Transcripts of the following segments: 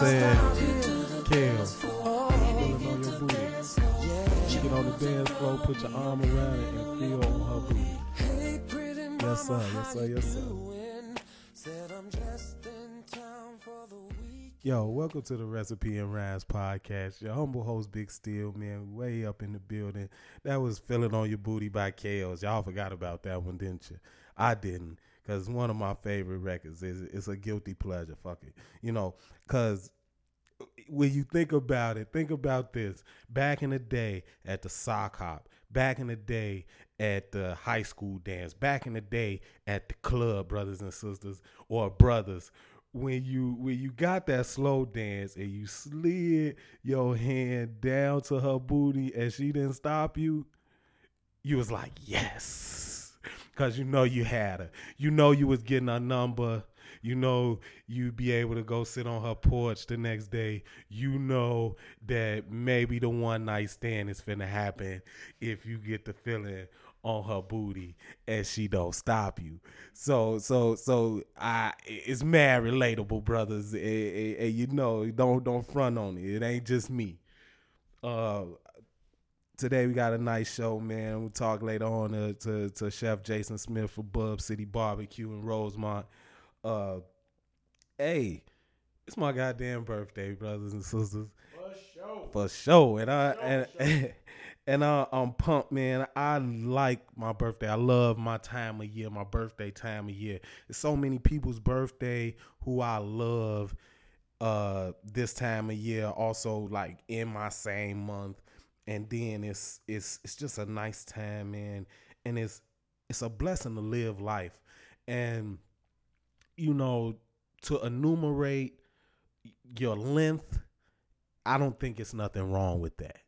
know what I'm saying? Kale, feeling on your booty. You get on the dance floor, put your arm around it, and feel on her booty. Yes, sir. Yes, sir. Yes, sir. Yo, welcome to the Recipe and Rhymes podcast. Your humble host, Big Steel, man, way up in the building. That was Feeling on Your Booty by Chaos. Y'all forgot about that one, didn't you? I didn't, because one of my favorite records is it's a guilty pleasure. Fuck it. You know, because when you think about it, think about this. Back in the day at the sock hop, back in the day at the high school dance, back in the day at the club, brothers and sisters, or brothers, when you when you got that slow dance and you slid your hand down to her booty and she didn't stop you, you was like, yes. Cause you know you had her. You know you was getting a number. You know you'd be able to go sit on her porch the next day. You know that maybe the one night stand is finna happen if you get the feeling on her booty and she don't stop you. So so so I it's mad relatable, brothers. And, and, and you know, don't don't front on it. It ain't just me. Uh today we got a nice show, man. We'll talk later on to, to, to Chef Jason Smith for Bub City Barbecue in Rosemont. Uh hey, it's my goddamn birthday, brothers and sisters. For sure. For sure. And I Sure, and sure. and I, I'm pumped, man. I like my birthday. I love my time of year, my birthday time of year. There's so many people's birthday who I love uh this time of year, also like in my same month. And then it's it's it's just a nice time, man. And it's it's a blessing to live life. And you know, to enumerate your length, I don't think it's nothing wrong with that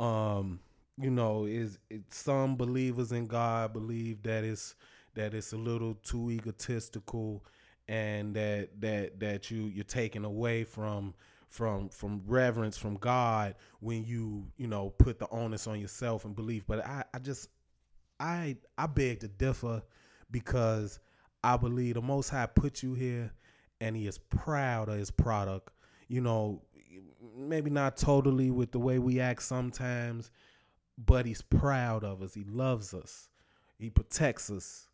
um you know is it, some believers in god believe that it's that it's a little too egotistical and that that that you you're taking away from from from reverence from god when you you know put the onus on yourself and belief but i i just i i beg to differ because i believe the most high put you here and he is proud of his product you know maybe not totally with the way we act sometimes, but he's proud of us. He loves us. He protects us.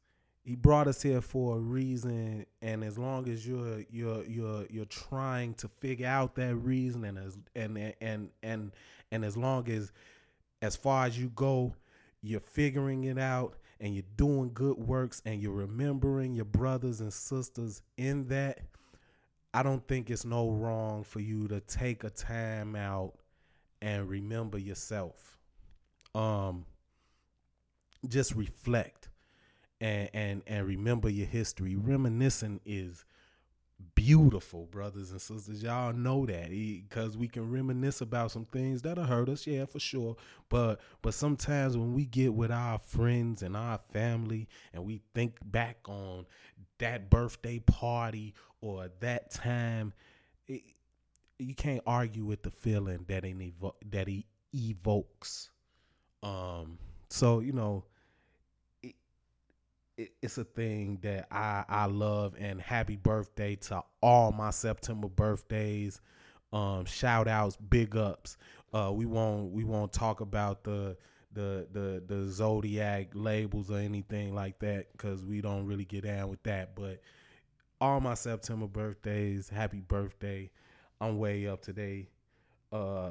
He brought us here for a reason, and as long as you're you're you're you're trying to figure out that reason, and as and and and and as long as as far as you go, you're figuring it out, and you're doing good works, and you're remembering your brothers and sisters in that. I don't think it's no wrong for you to take a time out and remember yourself. Um just reflect and and and remember your history. Reminiscing is beautiful, brothers and sisters. Y'all know that because we can reminisce about some things that'll hurt us, yeah, for sure. But but sometimes when we get with our friends and our family and we think back on that birthday party or that time, it, you can't argue with the feeling that it evo- that he evokes. Um, so you know, it's a thing that I I love. And happy birthday to all my September birthdays. Um, shout outs, big ups. Uh, we won't we won't talk about the the the the zodiac labels or anything like that because we don't really get down with that. But all my September birthdays, happy birthday. I'm way up today. Uh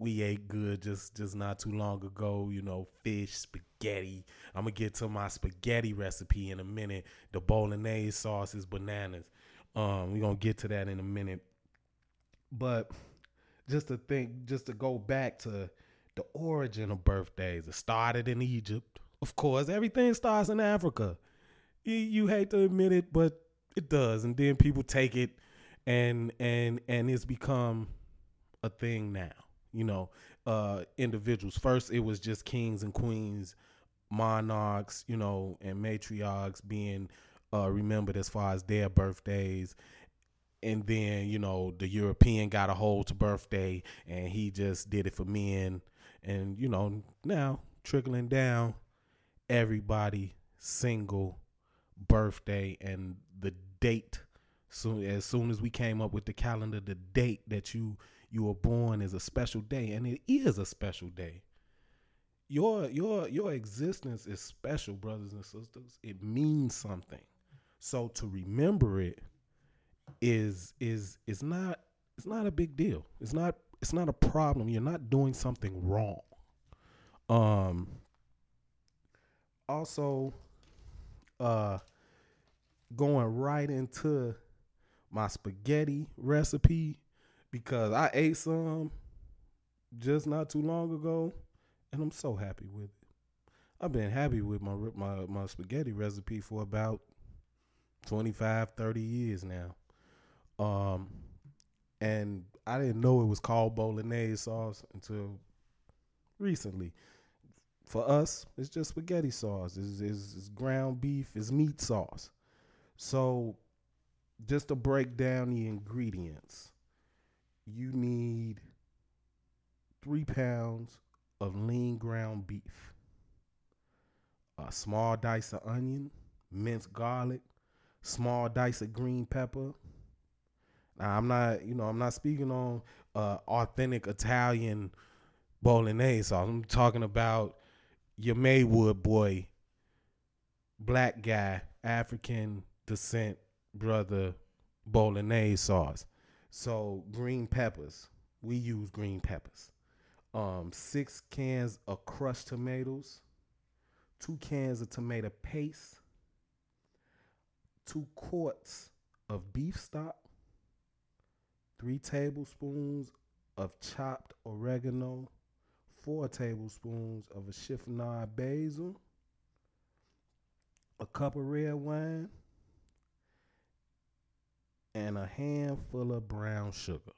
we ate good just just not too long ago, you know, fish, spaghetti. I'm gonna get to my spaghetti recipe in a minute. The bolognese sauce is bananas. Um, we're gonna get to that in a minute. But just to think, just to go back to the origin of birthdays. It started in Egypt. Of course, everything starts in Africa. You, you hate to admit it, but it does. And then people take it and and and it's become a thing now. You know, uh individuals. First it was just kings and queens, monarchs, you know, and matriarchs being uh remembered as far as their birthdays. And then you know the European got a hold to birthday, and he just did it for men, and you know now trickling down, everybody single birthday and the date. So as soon as we came up with the calendar, the date that you you were born is a special day, and it is a special day. Your your your existence is special, brothers and sisters. It means something. So to remember it is is is not it's not a big deal. It's not it's not a problem. You're not doing something wrong. Um also uh going right into my spaghetti recipe because I ate some just not too long ago and I'm so happy with it. I've been happy with my my my spaghetti recipe for about 25 30 years now. Um and I didn't know it was called bolognese sauce until recently. For us, it's just spaghetti sauce. It's, it's, it's ground beef. It's meat sauce. So, just to break down the ingredients, you need three pounds of lean ground beef, a small dice of onion, minced garlic, small dice of green pepper, now, I'm not, you know, I'm not speaking on uh, authentic Italian bolognese sauce. I'm talking about your Maywood boy, black guy, African descent brother bolognese sauce. So green peppers, we use green peppers. Um, six cans of crushed tomatoes, two cans of tomato paste, two quarts of beef stock, three tablespoons of chopped oregano, four tablespoons of a chiffonade basil, a cup of red wine, and a handful of brown sugar.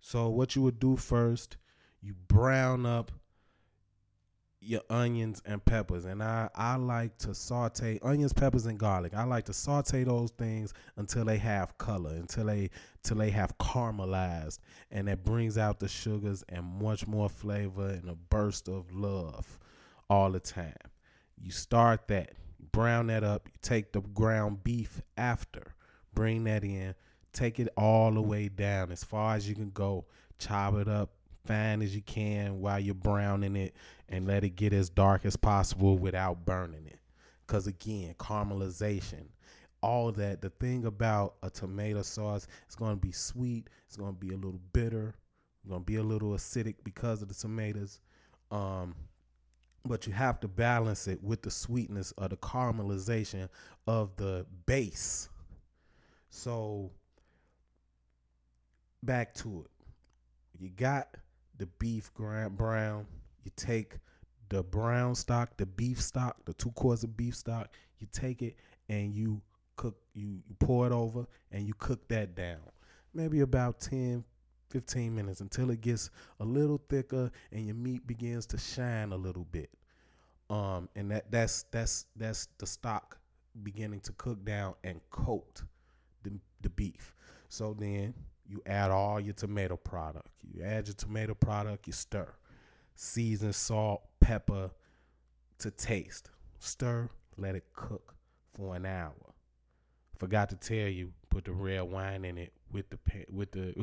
So what you would do first, you brown up your onions and peppers and I I like to saute onions, peppers and garlic. I like to saute those things until they have color, until they till they have caramelized and that brings out the sugars and much more flavor and a burst of love all the time. You start that, brown that up, you take the ground beef after, bring that in, take it all the way down as far as you can go, chop it up fine as you can while you're browning it and let it get as dark as possible without burning it. Because again, caramelization, all that. The thing about a tomato sauce, it's going to be sweet, it's going to be a little bitter, it's going to be a little acidic because of the tomatoes. Um, but you have to balance it with the sweetness of the caramelization of the base. So, back to it. You got the beef brown. You take the brown stock, the beef stock, the two quarts of beef stock. You take it and you cook. You, you pour it over and you cook that down. Maybe about 10, 15 minutes until it gets a little thicker and your meat begins to shine a little bit. Um, and that that's that's that's the stock beginning to cook down and coat the beef. So then you add all your tomato product. You add your tomato product, you stir. Season, salt, pepper to taste. Stir, let it cook for an hour. Forgot to tell you, put the red wine in it with the with the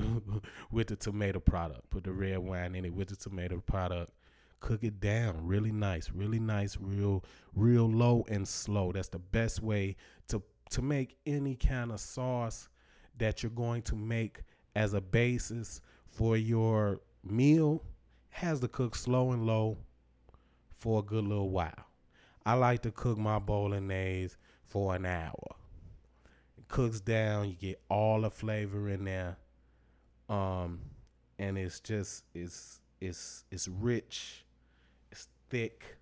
with the tomato product. Put the red wine in it with the tomato product. Cook it down really nice, really nice, real real low and slow. That's the best way to to make any kind of sauce that you're going to make as a basis for your meal has to cook slow and low for a good little while. I like to cook my bolognese for an hour. It cooks down, you get all the flavor in there. Um and it's just it's it's it's rich, it's thick,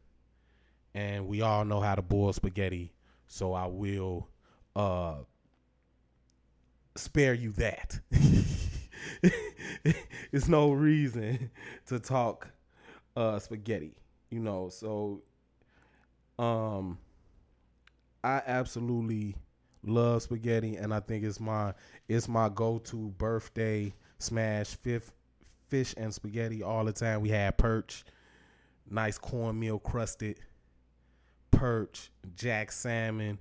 and we all know how to boil spaghetti, so I will uh spare you that. it's no reason to talk uh spaghetti, you know. So um I absolutely love spaghetti and I think it's my it's my go-to birthday smash fifth fish and spaghetti all the time. We had perch, nice cornmeal crusted perch, jack salmon.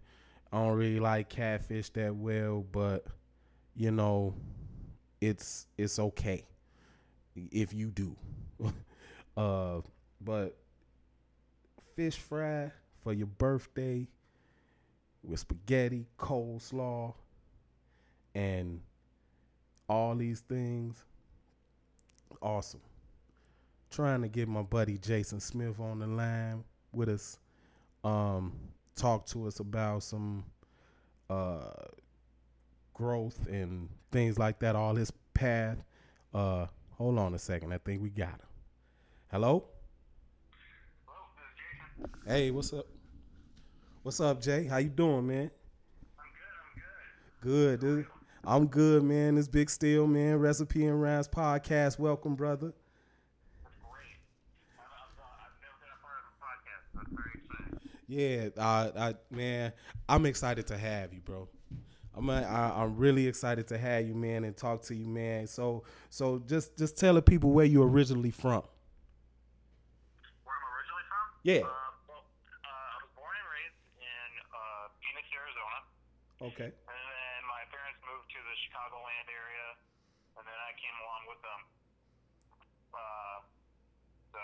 I don't really like catfish that well, but you know, it's it's okay if you do. uh, but fish fry for your birthday with spaghetti, coleslaw, and all these things. Awesome. Trying to get my buddy Jason Smith on the line with us. Um, talk to us about some uh, growth and things like that, all his path. Uh, hold on a second. I think we got him. Hello? Hello, Hey, what's up? What's up, Jay? How you doing, man? I'm good, I'm good. Good, dude. I'm good, man. This Big Steel, man. Recipe and Rhymes podcast. Welcome, brother. That's great. I've, I've, uh, I've never been a part of a podcast. That's very exciting. Yeah, I, I, man, I'm excited to have you, bro. I'm, I, I'm really excited to have you, man, and talk to you, man. So, so just, just tell the people where you're originally from. Where I'm originally from? Yeah. Uh, well, uh, I was born and raised in uh, Phoenix, Arizona. Okay. And then my parents moved to the Chicagoland area, and then I came along with them. Uh, so,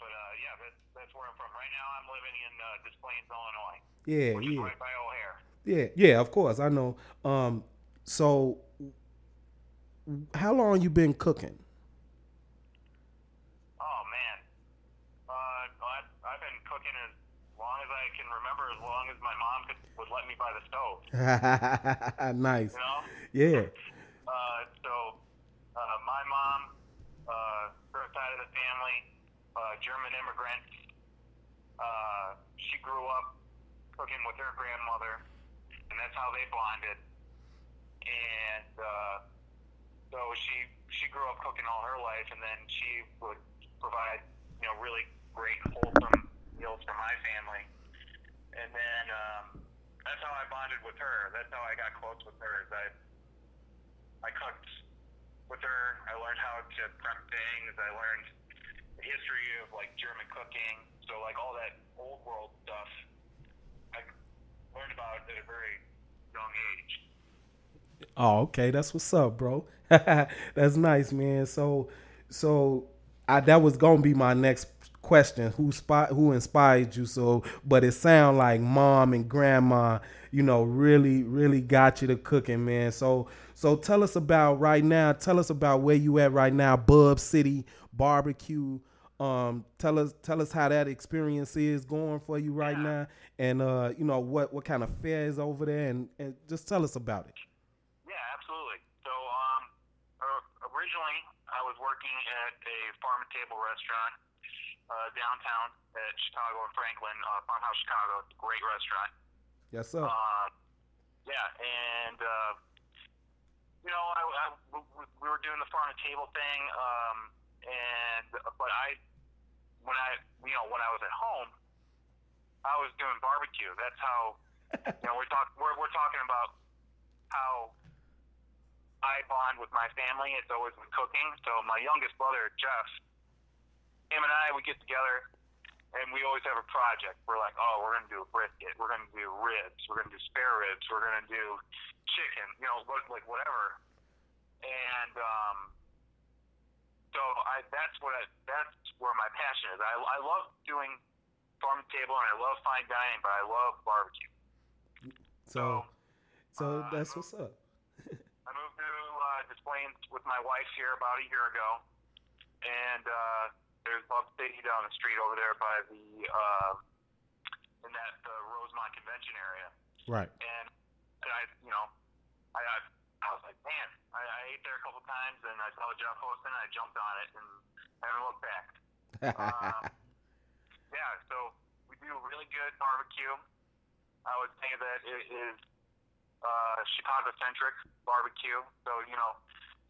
but uh, yeah, that's, that's where I'm from. Right now, I'm living in uh, Des Plaines, Illinois, Yeah, yeah, right by O'Hare. yeah, yeah. Of course, I know. Um, so, how long you been cooking? Oh man, uh, I've, I've been cooking as long as I can remember, as long as my mom could would let me by the stove. nice. You know. Yeah. Uh, so, uh, my mom, uh, her side of the family, uh, German immigrant. Uh, she grew up cooking with her grandmother, and that's how they bonded. And uh, so she she grew up cooking all her life, and then she would provide you know really great wholesome meals for my family. And then um, that's how I bonded with her. That's how I got close with her. Is I I cooked with her. I learned how to prep things. I learned history of like German cooking. So like all that old world stuff, I learned about at a very young age. Oh, okay. That's what's up, bro. That's nice, man. So, so I, that was gonna be my next question. Who spot? Who inspired you? So, but it sound like mom and grandma, you know, really, really got you to cooking, man. So, so tell us about right now. Tell us about where you at right now, Bub City Barbecue. Um, tell us, tell us how that experience is going for you right now, and uh, you know what what kind of fare is over there, and, and just tell us about it. Yeah, absolutely. So um, uh, originally I was working at a farm and table restaurant uh, downtown at Chicago and Franklin, uh, Farmhouse Chicago. It's a great restaurant. Yes, sir. Uh, yeah, and uh, you know, I, I, we- we were doing the farm and table thing, um, and but I, when I, you know, when I was at home, I was doing barbecue. That's how, you know, we're talk, we're we're talking about how I bond with my family. It's always with cooking. So my youngest brother Jeff, him and I, we get together and we always have a project. We're like, oh, we're gonna do a brisket, we're gonna do ribs, we're gonna do spare ribs, we're gonna do chicken, you know, like whatever. And um, so I that's what I, that's where my passion is. I I love doing farm table and I love fine dining, but I love barbecue. So, so uh, that's what's up. I moved to uh, Des Plaines with my wife here about a year ago, and uh, there's Bub City down the street over there by the uh, in that uh, Rosemont Convention area, Right. and and I you know I I, I was like man I, I ate there a couple times and I saw Jeff hosting and I jumped on it and I haven't looked back. Um, yeah, so we do really good barbecue. I would say that it is uh, Chicago centric barbecue. So you know,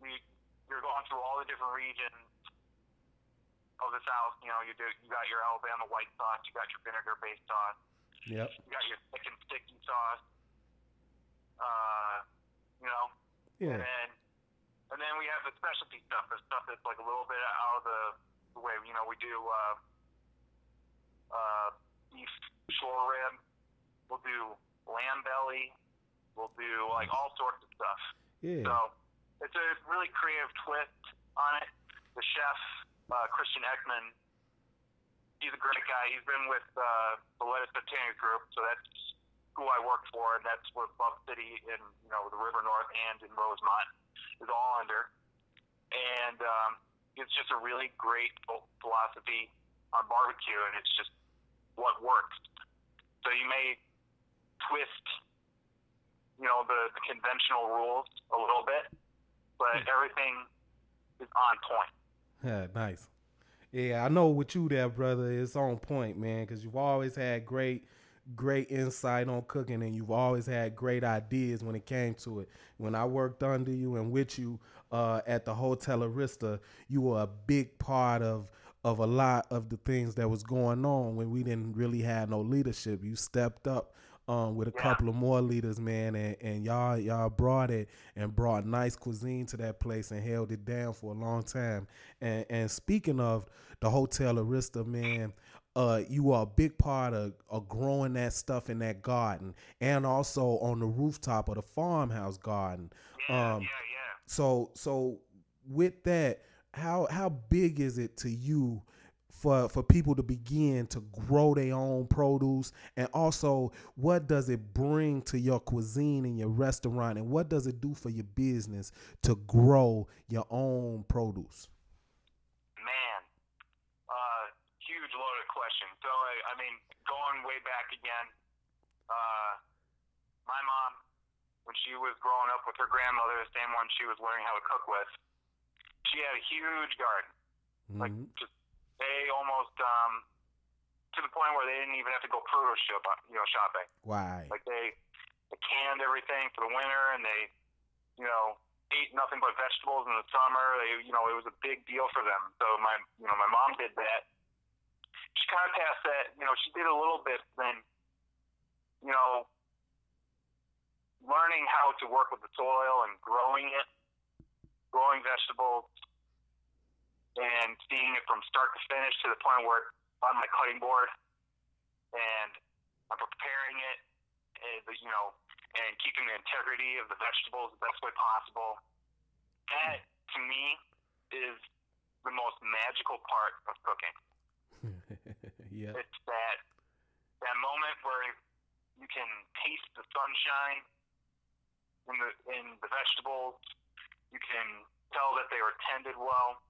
we you're going through all the different regions of the South. You know, you do you got your Alabama white sauce, you got your vinegar based sauce, yep. you got your thick and sticky sauce. Uh, you know, Yeah. and then and then we have the specialty stuff, the stuff that's like a little bit out of the, the way. You know, we do uh, uh, beef short rib. We'll do lamb belly. We'll do like all sorts of stuff. Yeah. So it's a really creative twist on it. The chef, uh, Christian Ekman, he's a great guy. He's been with uh, the Lettuce Botanic Group, so that's who I work for, and that's what Bub City in you know the River North and in Rosemont is all under. And um, it's just a really great philosophy on barbecue, and it's just what works. So you may twist, you know, the, the conventional rules a little bit, but everything is on point. Yeah, nice. Yeah, I know with you there, brother, it's on point, man, because you've always had great, great insight on cooking, and you've always had great ideas when it came to it. When I worked under you and with you uh, at the Hotel Arista, you were a big part of of a lot of the things that was going on when we didn't really have no leadership. You stepped up um, with a Yeah. couple of more leaders, man, and, and y'all y'all brought it and brought nice cuisine to that place and held it down for a long time. And and speaking of the Hotel Arista, man, uh, you are a big part of, of growing that stuff in that garden and also on the rooftop of the farmhouse garden. Yeah, Um, yeah, yeah. So so with that, how how big is it to you for for people to begin to grow their own produce and also what does it bring to your cuisine and your restaurant and what does it do for your business to grow your own produce? Man, uh, huge loaded question. So, I, I mean, going way back again, uh, my mom, when she was growing up with her grandmother, the same one she was learning how to cook with, she had a huge garden. Like, Mhm. just, they almost, um, to the point where they didn't even have to go produce shop, you know, shopping. Why? Like, they, they canned everything for the winter, and they, you know, ate nothing but vegetables in the summer. They, you know, it was a big deal for them. So my, you know, my mom did that. She kind of passed that. You know, she did a little bit, then, you know, learning how to work with the soil and growing it, growing vegetables, and seeing it from start to finish to the point where it's on my cutting board, and I'm preparing it, you know, and keeping the integrity of the vegetables the best way possible. That to me is the most magical part of cooking. Yeah. It's that that moment where you can taste the sunshine in the in the vegetables. You can tell that they were tended well.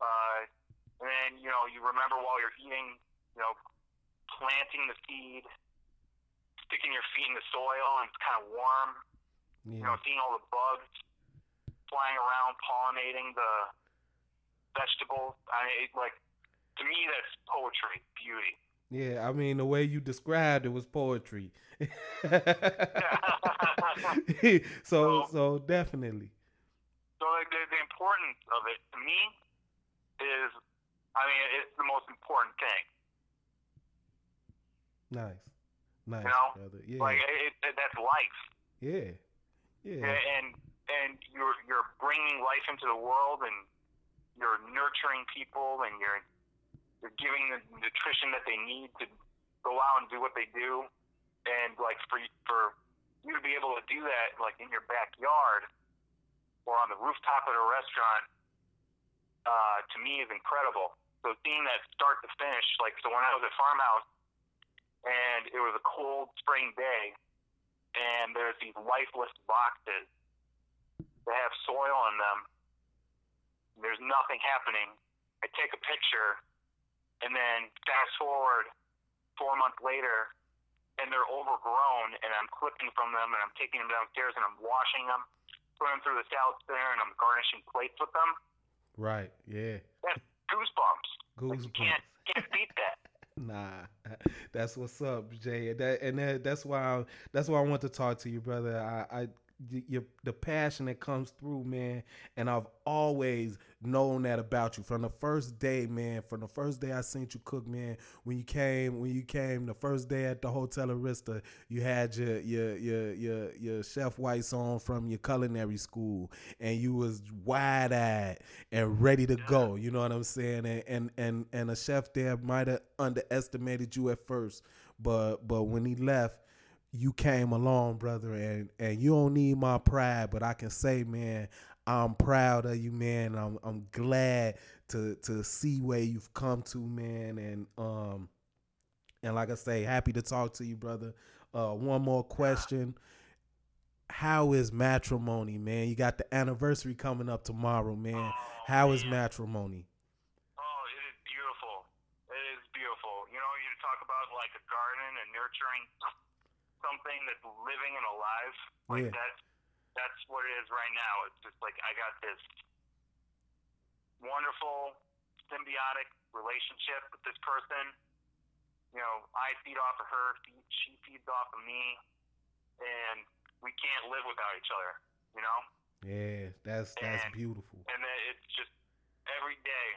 Uh, and then you know you remember while you're eating, you know, planting the seed, sticking your feet in the soil, and it's kind of warm. You know, seeing all the bugs flying around, pollinating the vegetables. I mean, it, like to me, that's poetry, beauty. Yeah, I mean the way you described it was poetry. so so definitely. So like, the, the importance of it to me is, I mean, it's the most important thing. Nice. Nice, You know, brother. Yeah. Like it, it, that's life, yeah. Yeah. and and you're you're bringing life into the world, and you're nurturing people, and you're you're giving the nutrition that they need to go out and do what they do, and like for for you to be able to do that, like in your backyard or on the rooftop at a restaurant, uh, to me is incredible. So seeing that start to finish, like so when I was at farmhouse and it was a cold spring day, and there's these lifeless boxes that have soil in them. There's nothing happening. I take a picture, and then fast forward four months later, and they're overgrown, and I'm clipping from them, and I'm taking them downstairs, and I'm washing them, putting them through the salad spinner, and I'm garnishing plates with them. Right. Yeah. That's goosebumps. Like, you Goosebumps. can't can't beat that. Nah, that's what's up, Jay. And that and that, that's why I, that's why I want to talk to you, brother. I, I the, your, the passion that comes through, man. And I've always known that about you from the first day, man. From the first day I seen you cook, man. When you came, when you came, the first day at the Hotel Arista, you had your your your your your chef whites on from your culinary school, and you was wide eyed and ready to go. You know what I'm saying? And and and, and a chef there might have underestimated you at first, but but when he left you came along, brother, and and you don't need my pride, but I can say, man, I'm proud of you, man. I'm I'm glad to to see where you've come to, man, and um and like I say, happy to talk to you, brother. Uh, one more question. How is matrimony, man? You got the anniversary coming up tomorrow, man. Oh, How is man. matrimony? Oh, it is beautiful. It is beautiful. You know, you talk about like a garden and nurturing something that's living and alive. Like Yeah. that's that's what it is right now. It's just like I got this wonderful symbiotic relationship with this person. You know, I feed off of her, she- feeds off of me, and we can't live without each other. You know. Yeah, that's that's And- beautiful. and then it's just every day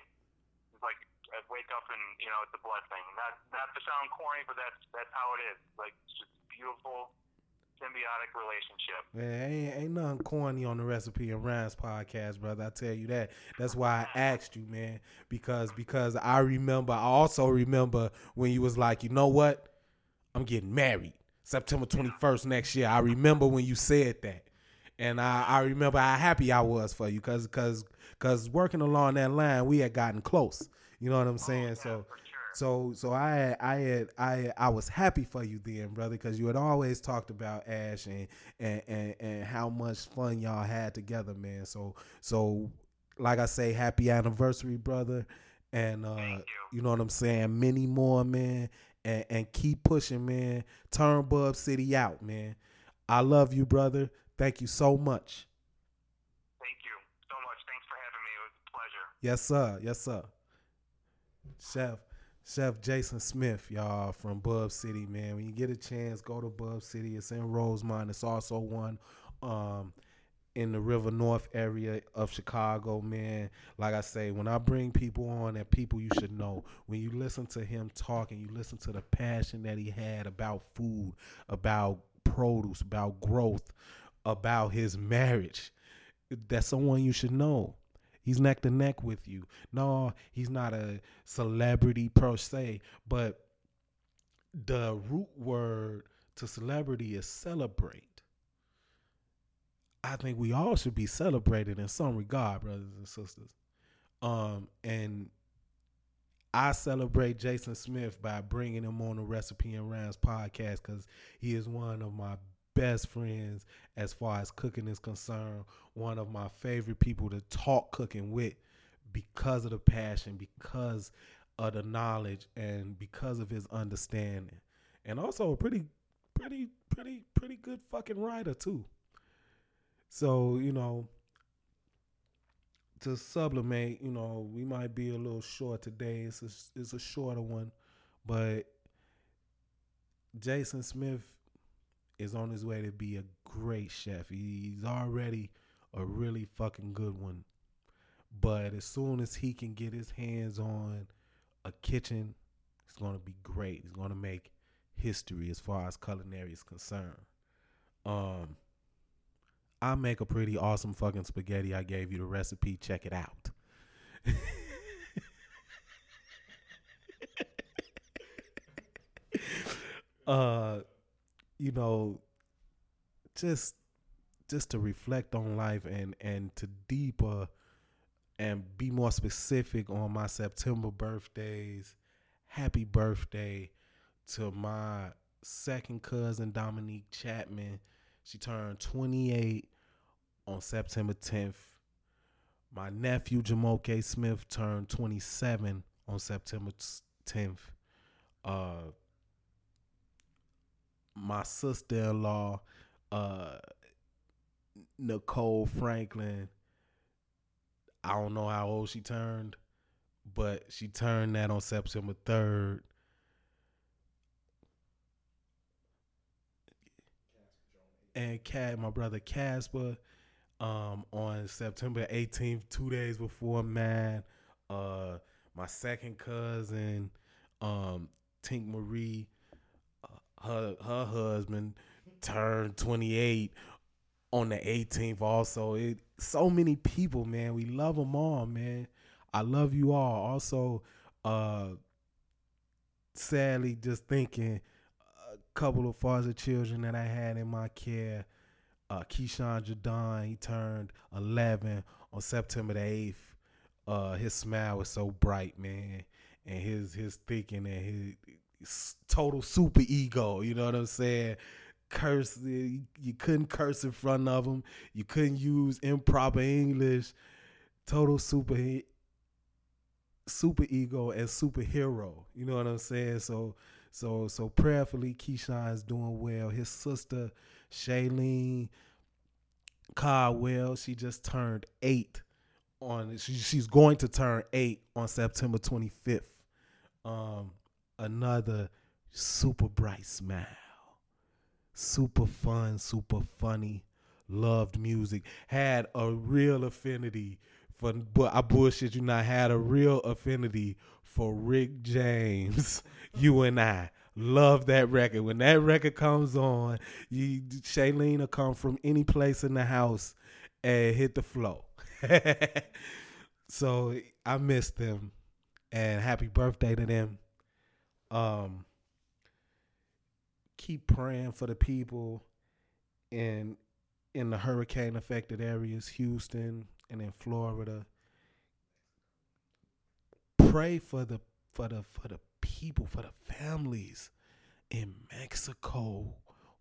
it's like I wake up and you know it's a blessing. Not not to sound corny, but that's that's how it is. Like it's just beautiful symbiotic relationship. Man, ain't, ain't nothing corny on the Recipe and Rhymes podcast, brother. I tell you that. That's why I asked you, man, because because I remember. I also remember when you was like, you know what, I'm getting married September 21st next year. I remember when you said that, and I I remember how happy I was for you, cause cause cause working along that line, we had gotten close. You know what I'm oh, saying? Oh, yeah, so. So so I had, I had I I was happy for you then, brother, because you had always talked about Ash and, and and and how much fun y'all had together, man. So so like I say, happy anniversary, brother, and uh, you. you know what I'm saying. Many more, man, and and keep pushing, man. Turn Bub City out, man. I love you, brother. Thank you so much. Thank you so much. Thanks for having me. It was a pleasure. Yes, sir. Yes, sir. Chef, Chef Jason Smith, y'all from Bub City, man. When you get a chance, go to Bub City. It's in Rosemont. It's also one um, in the River North area of Chicago, man. Like I say, when I bring people on that people you should know, when you listen to him talk and you listen to the passion that he had about food, about produce, about growth, about his marriage, that's someone you should know. He's neck to neck with you. No, he's not a celebrity per se, but the root word to celebrity is celebrate. I think we all should be celebrated in some regard, brothers and sisters. Um, and I celebrate Jason Smith by bringing him on the Recipe and Rhymes podcast because he is one of my best friends as far as cooking is concerned. One of my favorite people to talk cooking with because of the passion, because of the knowledge, and because of his understanding. And also a pretty, pretty, pretty, pretty good fucking writer too. So, you know, to sublimate, you know, we might be a little short today. It's a, it's a shorter one, but Jason Smith is on his way to be a great chef. He's already a really fucking good one. But as soon as he can get his hands on a kitchen, it's going to be great. He's going to make history as far as culinary is concerned. Um, I make a pretty awesome fucking spaghetti. I gave you the recipe. Check it out. uh, you know, just just to reflect on life and and to deeper and be more specific on my September birthdays. Happy birthday to my second cousin Dominique Chapman. She turned 28 on September 10th. My nephew Jamoke Smith turned 27 on September 10th. Uh, my sister-in-law, uh, Nicole Franklin. I don't know how old she turned, but she turned that on September 3rd. And Cat, my brother Casper, um, on September 18th, two days before mine. Uh, my second cousin, um, Tink Marie, her her husband turned 28 on the 18th. Also, it so many people, man. We love them all, man. I love you all. Also, uh, sadly, just thinking, a couple of foster children that I had in my care. Uh, Keyshawn Jadon, he turned 11 on September the 8th. Uh, his smile was so bright, man, and his his thinking and his, his total super ego. You know what I'm saying? Curse, you, couldn't curse in front of him. You couldn't use improper English. Total super super ego and superhero. You know what I'm saying? So so so prayerfully Keyshawn's doing well. His sister Shailene Caldwell, she just turned eight on she, she's going to turn eight on September 25th. Um another super bright smile. Super fun, super funny, loved music, had a real affinity for but I bullshit you not had a real affinity for Rick James. you and I love that record. When that record comes on, you Shailene will come from any place in the house and hit the flow. so I miss them and happy birthday to them. Um keep praying for the people in in the hurricane affected areas, Houston, and in Florida. Pray for the for the for the people, for the families in Mexico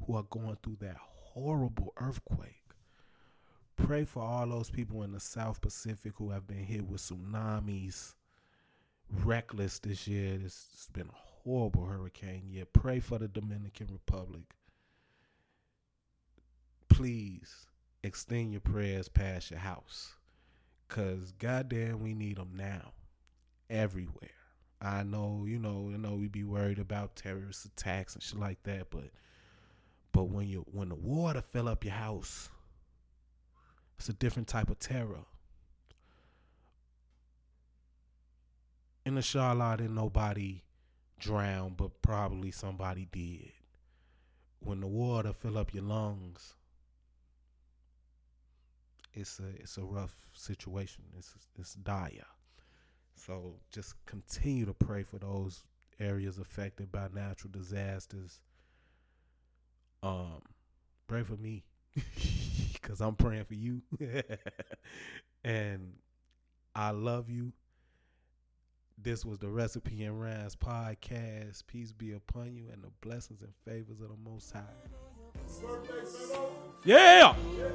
who are going through that horrible earthquake. Pray for all those people in the South Pacific who have been hit with tsunamis. Reckless this year. It's been a horrible hurricane year. Pray for the Dominican Republic. Please extend your prayers past your house. Cause goddamn, we need them now, everywhere. I know, you know, you know, we be worried about terrorist attacks and shit like that, but but when you when the water fill up your house, it's a different type of terror. In Charlotte, didn't nobody drown, but probably somebody did. When the water fill up your lungs, it's a it's a rough situation. It's it's dire. So just continue to pray for those areas affected by natural disasters. Um, pray for me because I'm praying for you, and I love you. This was the Recipe and Rhymes podcast. Peace be upon you and the blessings and favors of the Most High. Yeah. Your